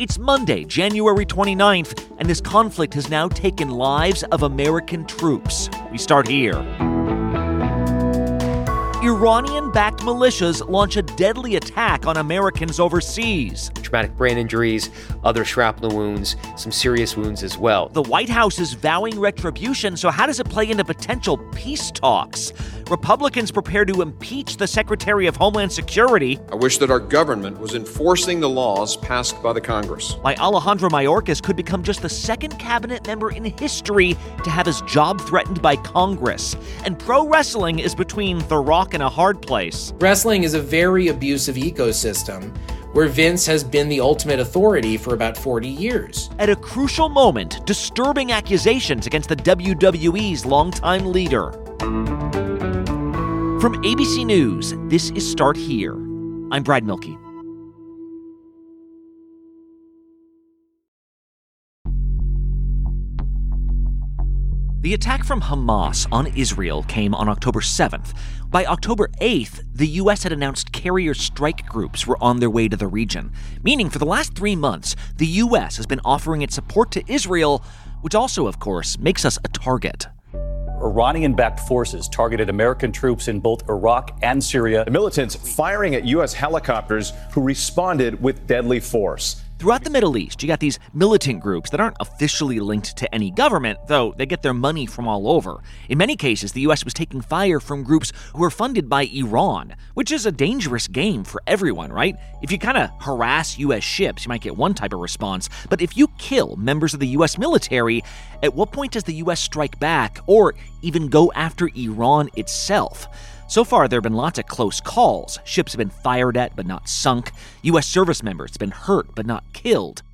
It's Monday, January 29th, and this conflict has now taken lives of American troops. We start here. Iranian backed militias launch a deadly attack on Americans overseas. Traumatic brain injuries, other shrapnel wounds, some serious wounds as well. The White House is vowing retribution, so how does it play into potential peace talks? Republicans prepare to impeach the Secretary of Homeland Security. I wish that our government was enforcing the laws passed by the Congress. Why Alejandro Mayorkas could become just the second cabinet member in history to have his job threatened by Congress. And pro wrestling is between The Rock rock and a hard place. Wrestling is a very abusive ecosystem where Vince has been the ultimate authority for about 40 years. At a crucial moment, disturbing accusations against the WWE's longtime leader. From ABC News, this is Start Here. I'm Brad Mielke. The attack from Hamas on Israel came on October 7th. By October 8th, the U.S. had announced carrier strike groups were on their way to the region, meaning for the last three months, the U.S. has been offering its support to Israel, which also, of course, makes us a target. Iranian backed forces targeted American troops in both Iraq and Syria. The militants firing at U.S. helicopters who responded with deadly force. Throughout the Middle East, you got these militant groups that aren't officially linked to any government, though they get their money from all over. In many cases, the US was taking fire from groups who are funded by Iran, which is a dangerous game for everyone, right? If you kind of harass US ships, you might get one type of response, but if you kill members of the US military, at what point does the US strike back or even go after Iran itself? So far, there have been lots of close calls. Ships have been fired at but not sunk. U.S. service members have been hurt but not killed.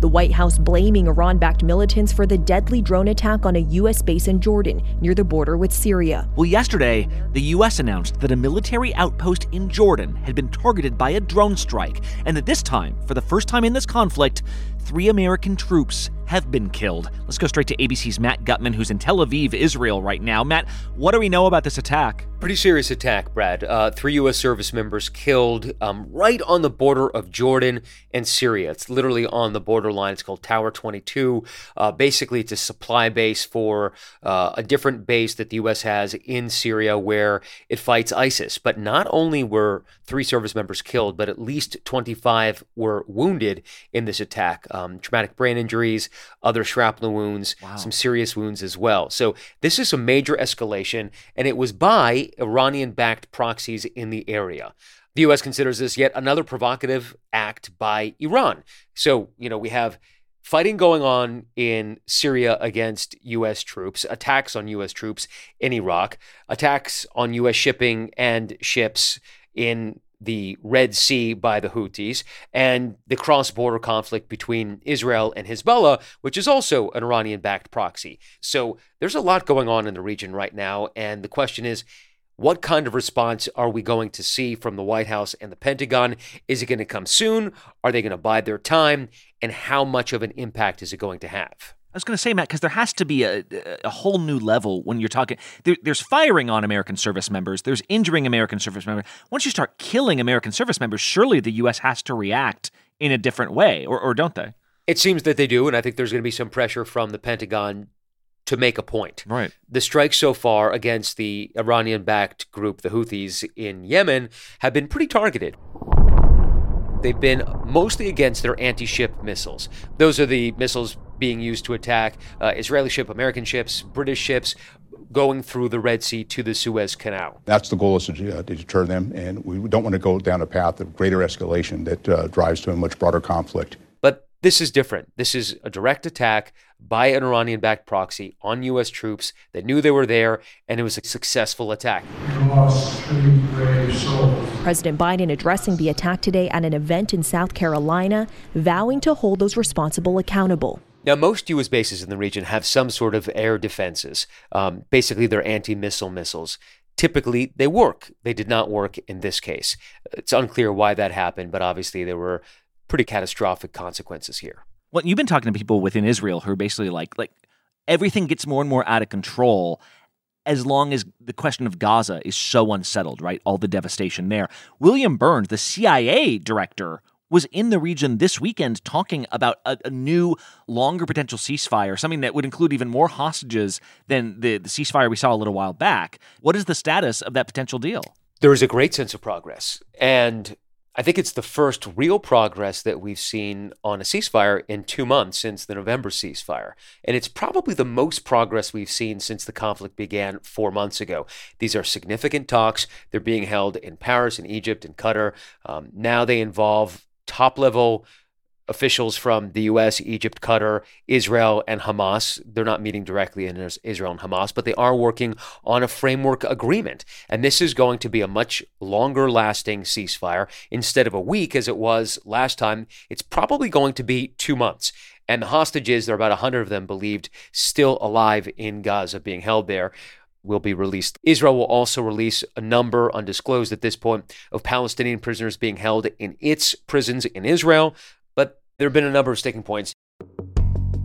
The White House blaming Iran backed militants for the deadly drone attack on a U.S. base in Jordan near the border with Syria. Well, yesterday, the U.S. announced that a military outpost in Jordan had been targeted by a drone strike, and that this time, for the first time in this conflict, three American troops have been killed. Let's go straight to ABC's Matt Gutman, who's in Tel Aviv, Israel right now. Matt, what do we know about this attack? Pretty serious attack, Brad. Uh, three U.S. service members killed um, right on the border of Jordan and Syria. It's literally on the borderline. It's called Tower 22. Uh, basically, it's a supply base for uh, a different base that the U.S. has in Syria where it fights ISIS. But not only were three service members killed, but at least 25 were wounded in this attack. Um, traumatic brain injuries, other shrapnel wounds, wow. some serious wounds as well. So this is a major escalation, and it was by Iranian backed proxies in the area. The U.S. considers this yet another provocative act by Iran. So, you know, we have fighting going on in Syria against U.S. troops, attacks on U.S. troops in Iraq, attacks on U.S. shipping and ships in the Red Sea by the Houthis, and the cross border conflict between Israel and Hezbollah, which is also an Iranian backed proxy. So there's a lot going on in the region right now. And the question is, what kind of response are we going to see from the White House and the Pentagon? Is it going to come soon? Are they going to bide their time? And how much of an impact is it going to have? I was going to say, Matt, because there has to be a, a whole new level when you're talking. There, there's firing on American service members, there's injuring American service members. Once you start killing American service members, surely the U.S. has to react in a different way, or, or don't they? It seems that they do, and I think there's going to be some pressure from the Pentagon to make a point. Right. The strikes so far against the Iranian backed group, the Houthis in Yemen, have been pretty targeted. They've been mostly against their anti ship missiles. Those are the missiles being used to attack uh, Israeli ship, American ships, British ships going through the Red Sea to the Suez Canal. That's the goal is to, uh, to deter them, and we don't want to go down a path of greater escalation that uh, drives to a much broader conflict. This is different. This is a direct attack by an Iranian backed proxy on U.S. troops that knew they were there, and it was a successful attack. President Biden addressing the attack today at an event in South Carolina, vowing to hold those responsible accountable. Now, most U.S. bases in the region have some sort of air defenses. Um, basically, they're anti missile missiles. Typically, they work. They did not work in this case. It's unclear why that happened, but obviously, there were pretty catastrophic consequences here. Well, you've been talking to people within Israel who are basically like, like everything gets more and more out of control as long as the question of Gaza is so unsettled, right? All the devastation there. William Burns, the CIA director, was in the region this weekend talking about a, a new, longer potential ceasefire, something that would include even more hostages than the, the ceasefire we saw a little while back. What is the status of that potential deal? There is a great sense of progress. And I think it's the first real progress that we've seen on a ceasefire in two months since the November ceasefire. And it's probably the most progress we've seen since the conflict began four months ago. These are significant talks. They're being held in Paris, in Egypt, in Qatar. Um, now they involve top level officials from the US, Egypt, Qatar, Israel, and Hamas. They're not meeting directly in Israel and Hamas, but they are working on a framework agreement. And this is going to be a much longer lasting ceasefire. Instead of a week, as it was last time, it's probably going to be two months. And the hostages, there are about 100 of them believed still alive in Gaza being held there will be released. Israel will also release a number, undisclosed at this point, of Palestinian prisoners being held in its prisons in Israel. There have been a number of sticking points.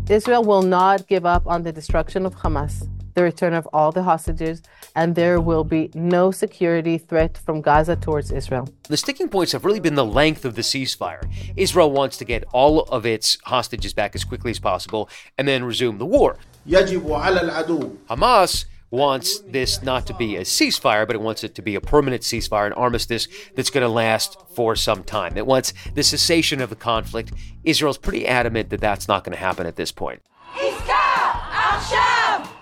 Israel will not give up on the destruction of Hamas, the return of all the hostages, and there will be no security threat from Gaza towards Israel. The sticking points have really been the length of the ceasefire. Israel wants to get all of its hostages back as quickly as possible and then resume the war. Hamas wants this not to be a ceasefire, but it wants it to be a permanent ceasefire, an armistice that's going to last for some time. It wants the cessation of the conflict. Israel's pretty adamant that that's not going to happen at this point.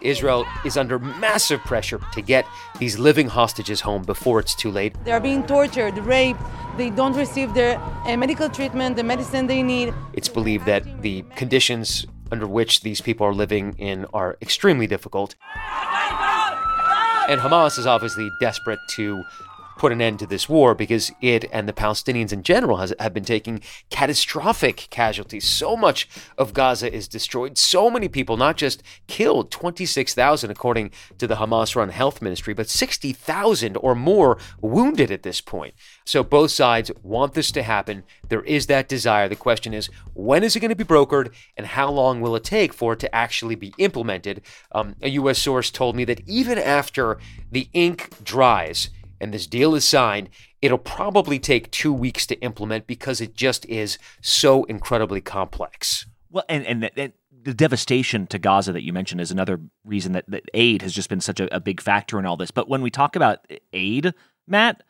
Israel is under massive pressure to get these living hostages home before it's too late. They are being tortured, raped. They don't receive their uh, medical treatment, the medicine they need. It's believed that the conditions under which these people are living in are extremely difficult. And Hamas is obviously desperate to put an end to this war because it and the Palestinians in general has, have been taking catastrophic casualties. So much of Gaza is destroyed. So many people, not just killed, 26,000 according to the Hamas run health ministry, but 60,000 or more wounded at this point. So both sides want this to happen. There is that desire. The question is, when is it going to be brokered and how long will it take for it to actually be implemented? Um, a U.S. source told me that even after the ink dries, and this deal is signed, it'll probably take two weeks to implement because it just is so incredibly complex. Well, and, and, and the devastation to Gaza that you mentioned is another reason that, that aid has just been such a, a big factor in all this. But when we talk about aid, Matt,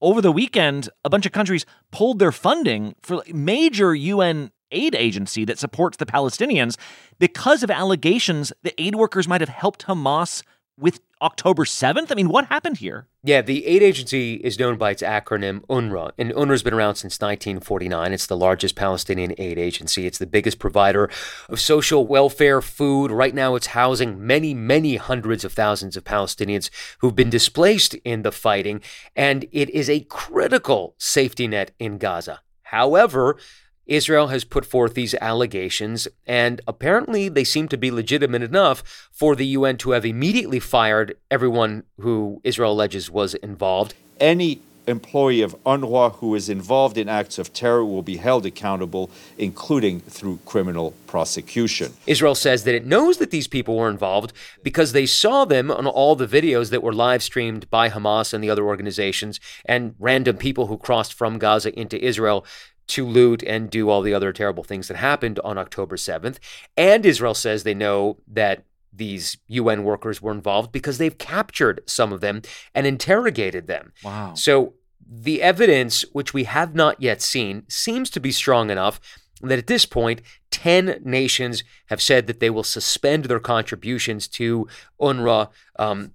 over the weekend, a bunch of countries pulled their funding for major UN aid agency that supports the Palestinians because of allegations that aid workers might have helped Hamas with October 7th? I mean, what happened here? Yeah, the aid agency is known by its acronym UNRWA, and UNRWA's been around since 1949. It's the largest Palestinian aid agency. It's the biggest provider of social welfare, food. Right now, it's housing many, many hundreds of thousands of Palestinians who've been displaced in the fighting, and it is a critical safety net in Gaza. However, Israel has put forth these allegations, and apparently they seem to be legitimate enough for the UN to have immediately fired everyone who Israel alleges was involved. Any employee of UNRWA who is involved in acts of terror will be held accountable, including through criminal prosecution. Israel says that it knows that these people were involved because they saw them on all the videos that were live streamed by Hamas and the other organizations and random people who crossed from Gaza into Israel to loot and do all the other terrible things that happened on October 7th. And Israel says they know that these UN workers were involved because they've captured some of them and interrogated them. Wow. So the evidence, which we have not yet seen, seems to be strong enough that at this point, 10 nations have said that they will suspend their contributions to UNRWA um,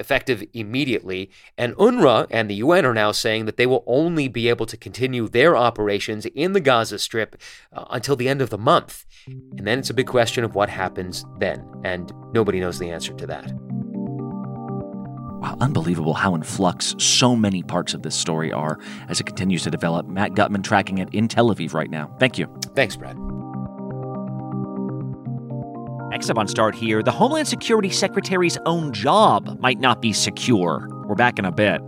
effective immediately. And UNRWA and the UN are now saying that they will only be able to continue their operations in the Gaza Strip uh, until the end of the month. And then it's a big question of what happens then. And nobody knows the answer to that. Wow, unbelievable how in flux so many parts of this story are as it continues to develop. Matt Gutman tracking it in Tel Aviv right now. Thank you. Thanks, Brad. Next up on Start Here, the Homeland Security Secretary's own job might not be secure. We're back in a bit.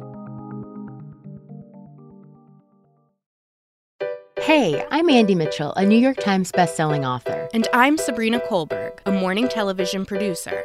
Hey, I'm Andy Mitchell, a New York Times bestselling author. And I'm Sabrina Kohlberg, a morning television producer.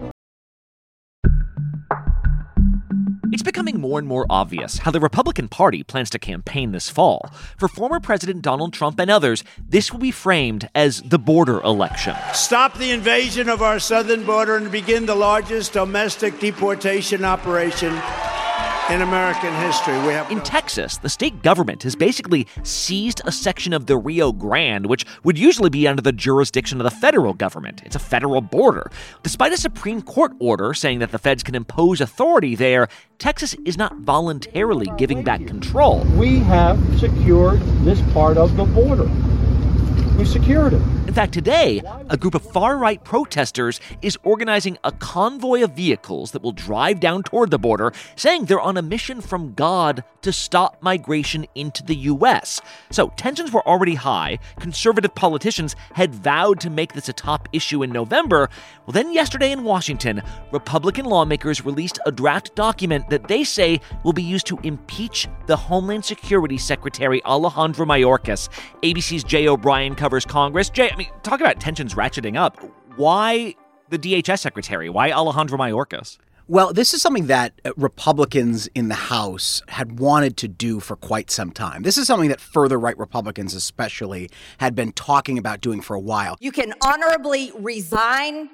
More and more obvious how the Republican Party plans to campaign this fall. For former President Donald Trump and others, this will be framed as the border election. Stop the invasion of our southern border and begin the largest domestic deportation operation in American history. We have in Texas, the state government has basically seized a section of the Rio Grande, which would usually be under the jurisdiction of the federal government. It's a federal border. Despite a Supreme Court order saying that the feds can impose authority there, Texas is not voluntarily giving back control. We have secured this part of the border. We secured it. In fact, today, a group of far right protesters is organizing a convoy of vehicles that will drive down toward the border, saying they're on a mission from God to stop migration into the U.S. So tensions were already high. Conservative politicians had vowed to make this a top issue in November. Well, then yesterday in Washington, Republican lawmakers released a draft document that they say will be used to impeach the Homeland Security Secretary Alejandro Mayorkas. ABC's Jay O'Brien covers Congress. Jay, I mean, talk about tensions ratcheting up. Why the DHS secretary? Why Alejandro Mayorkas? Well, this is something that uh, Republicans in the House had wanted to do for quite some time. This is something that further right Republicans, especially, had been talking about doing for a while. You can honorably resign,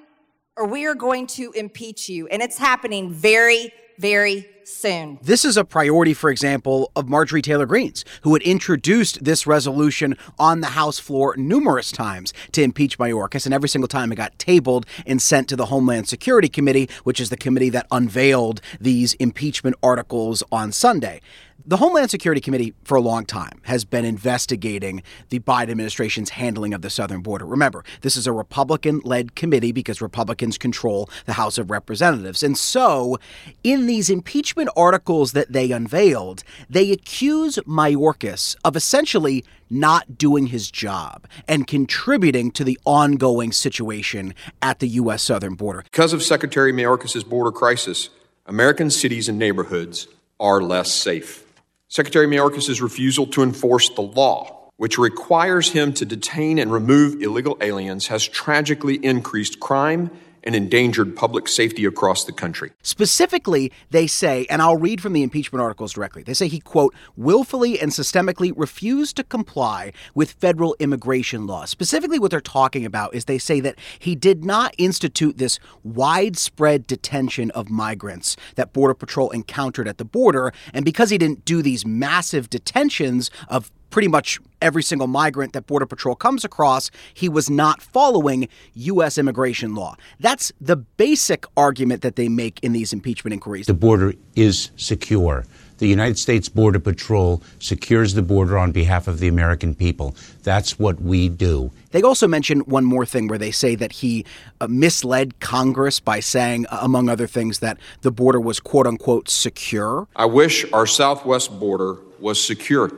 or we are going to impeach you. And it's happening very, very soon. This is a priority, for example, of Marjorie Taylor Greene's, who had introduced this resolution on the House floor numerous times to impeach Mayorkas, and every single time it got tabled and sent to the Homeland Security Committee, which is the committee that unveiled these impeachment articles on Sunday. The Homeland Security Committee, for a long time, has been investigating the Biden administration's handling of the southern border. Remember, this is a Republican led committee because Republicans control the House of Representatives. And so, in these impeachment articles that they unveiled, they accuse Mayorkas of essentially not doing his job and contributing to the ongoing situation at the U.S. southern border. Because of Secretary Mayorkas' border crisis, American cities and neighborhoods are less safe. Secretary Mayorkas' refusal to enforce the law, which requires him to detain and remove illegal aliens, has tragically increased crime and endangered public safety across the country. Specifically, they say, and I'll read from the impeachment articles directly, they say he, quote, willfully and systemically refused to comply with federal immigration law. Specifically, what they're talking about is they say that he did not institute this widespread detention of migrants that Border Patrol encountered at the border. And because he didn't do these massive detentions of pretty much every single migrant that Border Patrol comes across, he was not following U.S. immigration law. That's the basic argument that they make in these impeachment inquiries. The border is secure. The United States Border Patrol secures the border on behalf of the American people. That's what we do. They also mention one more thing where they say that he uh, misled Congress by saying, uh, among other things, that the border was quote unquote secure. I wish our southwest border was secure.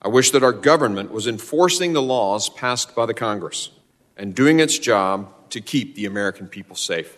I wish that our government was enforcing the laws passed by the Congress and doing its job to keep the American people safe.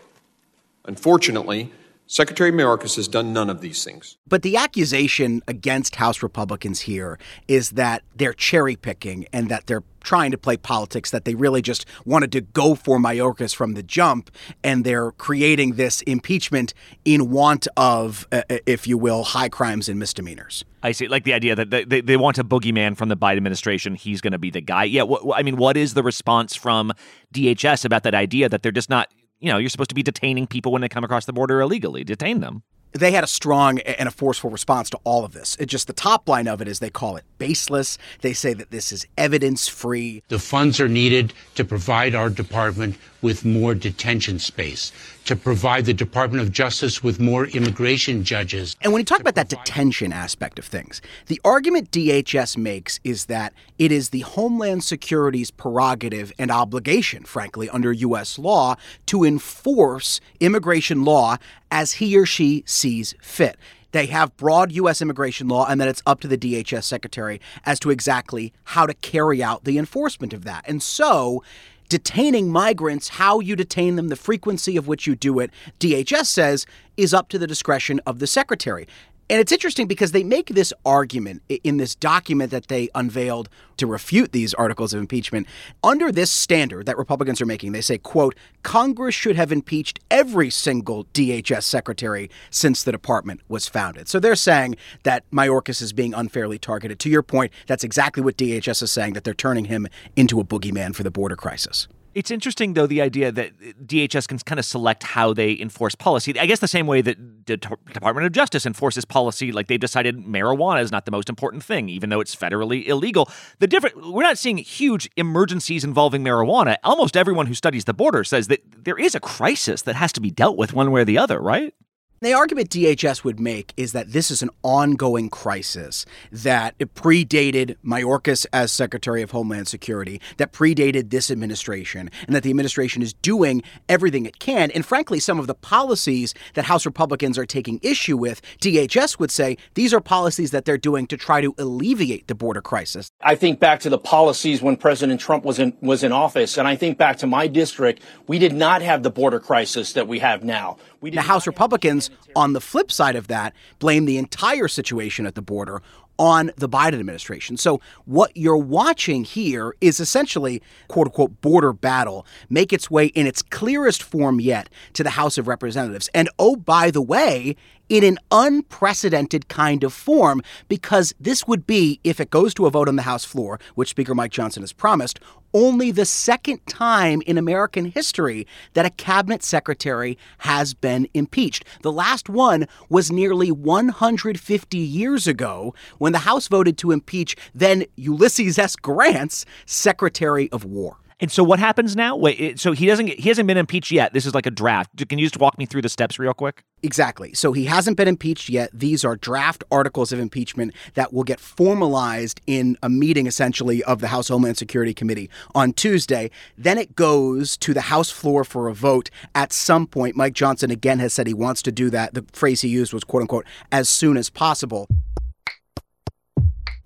Unfortunately, Secretary Mayorkas has done none of these things. But the accusation against House Republicans here is that they're cherry picking and that they're trying to play politics, that they really just wanted to go for Mayorkas from the jump, and they're creating this impeachment in want of, uh, if you will, high crimes and misdemeanors. I see, like the idea that they, they want a boogeyman from the Biden administration. He's going to be the guy. Yeah, wh- I mean, what is the response from DHS about that idea that they're just not you know, you're supposed to be detaining people when they come across the border illegally. Detain them. they had a strong and a forceful response to all of this. It just the top line of it is they call it baseless. They say that this is evidence free. The funds are needed to provide our department with more detention space, to provide the Department of Justice with more immigration judges. And when you talk about that detention aspect of things, the argument DHS makes is that it is the Homeland Security's prerogative and obligation, frankly, under U.S. law to enforce immigration law as he or she sees fit. They have broad U.S. immigration law, and then it's up to the DHS secretary as to exactly how to carry out the enforcement of that. And so, detaining migrants, how you detain them, the frequency of which you do it, DHS says is up to the discretion of the secretary. And it's interesting because they make this argument in this document that they unveiled to refute these articles of impeachment. Under this standard that Republicans are making, they say, quote, Congress should have impeached every single DHS secretary since the department was founded. So they're saying that Mayorkas is being unfairly targeted. To your point, that's exactly what DHS is saying, that they're turning him into a boogeyman for the border crisis. It's interesting, though, the idea that DHS can kind of select how they enforce policy. I guess the same way that the Department of Justice enforces policy, like they've decided marijuana is not the most important thing, even though it's federally illegal. The different, we're not seeing huge emergencies involving marijuana. Almost everyone who studies the border says that there is a crisis that has to be dealt with one way or the other, right? The argument DHS would make is that this is an ongoing crisis that predated Mayorkas as Secretary of Homeland Security, that predated this administration, and that the administration is doing everything it can. And frankly, some of the policies that House Republicans are taking issue with, DHS would say these are policies that they're doing to try to alleviate the border crisis. I think back to the policies when President Trump was in was in office, and I think back to my district, we did not have the border crisis that we have now. We the House Republicans, on the flip side of that, blame the entire situation at the border on the Biden administration. So, what you're watching here is essentially, quote unquote, border battle make its way in its clearest form yet to the House of Representatives. And oh, by the way, in an unprecedented kind of form, because this would be, if it goes to a vote on the House floor, which Speaker Mike Johnson has promised, only the second time in American history that a cabinet secretary has been impeached. The last one was nearly 150 years ago when the House voted to impeach then Ulysses S. Grant's Secretary of War. And so what happens now? Wait, so he doesn't get, he hasn't been impeached yet. This is like a draft. Can you just walk me through the steps real quick? Exactly. So he hasn't been impeached yet. These are draft articles of impeachment that will get formalized in a meeting essentially of the House Homeland Security Committee on Tuesday. Then it goes to the House floor for a vote at some point. Mike Johnson again has said he wants to do that. The phrase he used was quote unquote as soon as possible.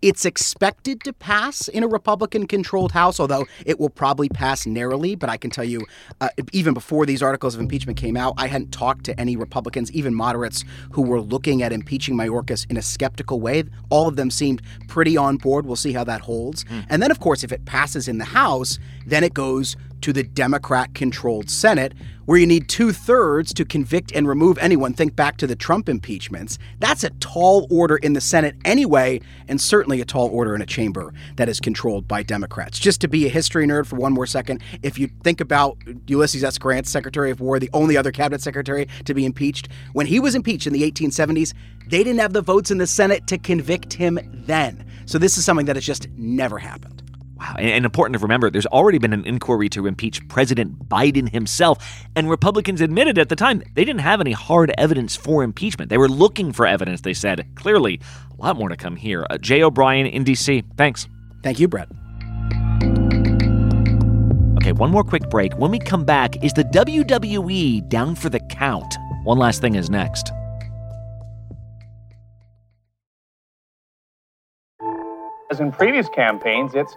It's expected to pass in a Republican controlled House, although it will probably pass narrowly. But I can tell you, uh, even before these articles of impeachment came out, I hadn't talked to any Republicans, even moderates, who were looking at impeaching Mayorkas in a skeptical way. All of them seemed pretty on board. We'll see how that holds. Mm. And then, of course, if it passes in the House, then it goes to the Democrat controlled Senate, where you need two thirds to convict and remove anyone. Think back to the Trump impeachments. That's a tall order in the Senate anyway, and certainly a tall order in a chamber that is controlled by Democrats. Just to be a history nerd for one more second, if you think about Ulysses S. Grant, Secretary of War, the only other cabinet secretary to be impeached, when he was impeached in the 1870s, they didn't have the votes in the Senate to convict him then. So this is something that has just never happened. Wow. And important to remember, there's already been an inquiry to impeach President Biden himself. And Republicans admitted at the time they didn't have any hard evidence for impeachment. They were looking for evidence, they said. Clearly, a lot more to come here. Uh, Jay O'Brien in D.C., thanks. Thank you, Brett. Okay, one more quick break. When we come back, is the WWE down for the count? One last thing is next. As in previous campaigns, it's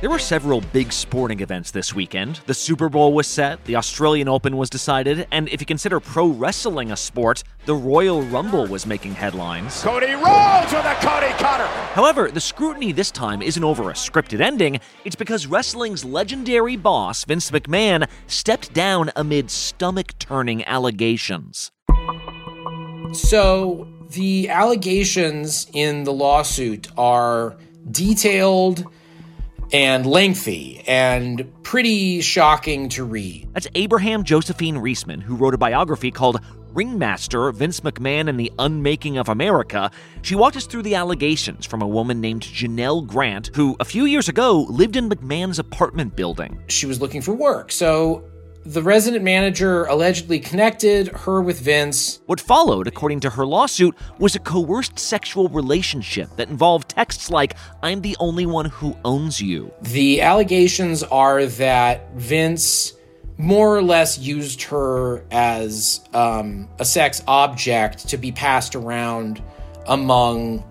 There were several big sporting events this weekend. The Super Bowl was set, the Australian Open was decided, and if you consider pro wrestling a sport, the Royal Rumble was making headlines. Cody Rhodes with a Cody Cutter. However, the scrutiny this time isn't over a scripted ending, it's because wrestling's legendary boss, Vince McMahon, stepped down amid stomach turning allegations. So, the allegations in the lawsuit are detailed and lengthy and pretty shocking to read. That's Abraham Josephine Riesman, who wrote a biography called Ringmaster Vince McMahon and the Unmaking of America. She walked us through the allegations from a woman named Janelle Grant, who a few years ago lived in McMahon's apartment building. She was looking for work, so the resident manager allegedly connected her with Vince. What followed, according to her lawsuit, was a coerced sexual relationship that involved texts like, I'm the only one who owns you. The allegations are that Vince more or less used her as um, a sex object to be passed around among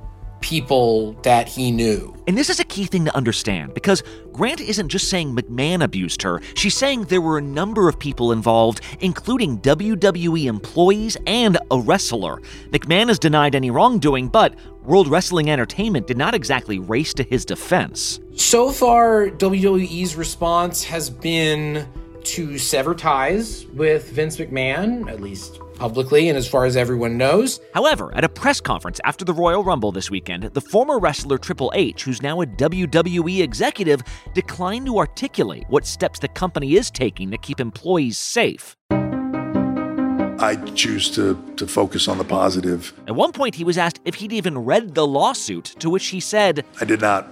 people that he knew. And this is a key thing to understand because Grant isn't just saying McMahon abused her, she's saying there were a number of people involved, including WWE employees and a wrestler. McMahon has denied any wrongdoing, but World Wrestling Entertainment did not exactly race to his defense. So far, WWE's response has been to sever ties with Vince McMahon, at least publicly and as far as everyone knows. However, at a press conference after the Royal Rumble this weekend, the former wrestler Triple H, who's now a WWE executive, declined to articulate what steps the company is taking to keep employees safe. I choose to, to focus on the positive. At one point, he was asked if he'd even read the lawsuit, to which he said, I did not.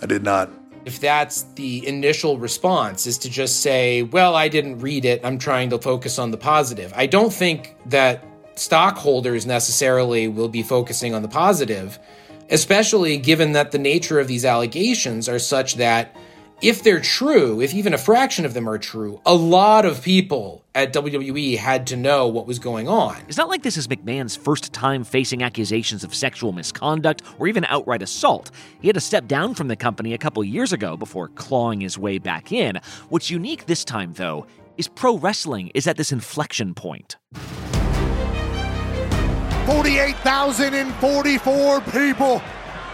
I did not if that's the initial response is to just say, well, I didn't read it, I'm trying to focus on the positive. I don't think that stockholders necessarily will be focusing on the positive, especially given that the nature of these allegations are such that if they're true, if even a fraction of them are true, a lot of people at WWE had to know what was going on. It's not like this is McMahon's first time facing accusations of sexual misconduct or even outright assault. He had to step down from the company a couple years ago before clawing his way back in. What's unique this time, though, is pro wrestling is at this inflection point. 48,044 people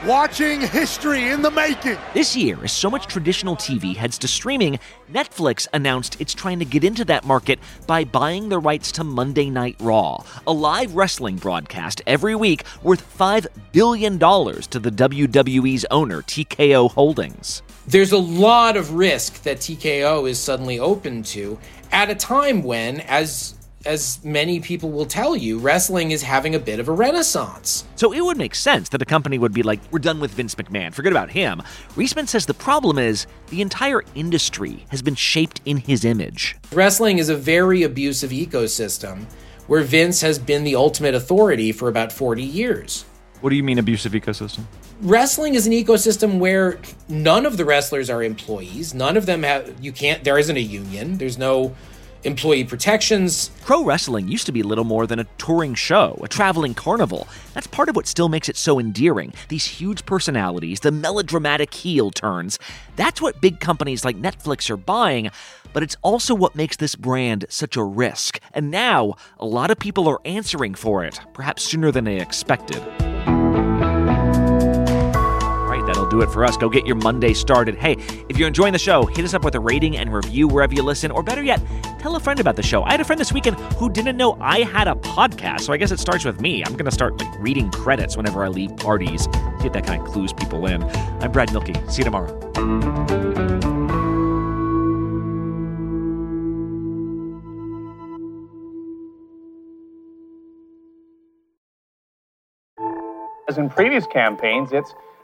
watching history in the making. This year, as so much traditional TV heads to streaming, Netflix announced it's trying to get into that market by buying the rights to Monday Night Raw, a live wrestling broadcast every week worth $5 billion to the WWE's owner, TKO Holdings. There's a lot of risk that TKO is suddenly open to at a time when, as as many people will tell you, wrestling is having a bit of a renaissance. So it would make sense that a company would be like, we're done with Vince McMahon, forget about him. Riesman says the problem is the entire industry has been shaped in his image. Wrestling is a very abusive ecosystem where Vince has been the ultimate authority for about 40 years. What do you mean abusive ecosystem? Wrestling is an ecosystem where none of the wrestlers are employees. None of them have, you can't, there isn't a union. There's no employee protections. Pro wrestling used to be little more than a touring show, a traveling carnival. That's part of what still makes it so endearing. These huge personalities, the melodramatic heel turns. That's what big companies like Netflix are buying, but it's also what makes this brand such a risk. And now, a lot of people are answering for it, perhaps sooner than they expected it for us. Go get your Monday started. Hey, if you're enjoying the show, hit us up with a rating and review wherever you listen, or better yet, tell a friend about the show. I had a friend this weekend who didn't know I had a podcast, so I guess it starts with me. I'm going to start like reading credits whenever I leave parties. Get that kind of clues people in. I'm Brad Mielke. See you tomorrow. As in previous campaigns, it's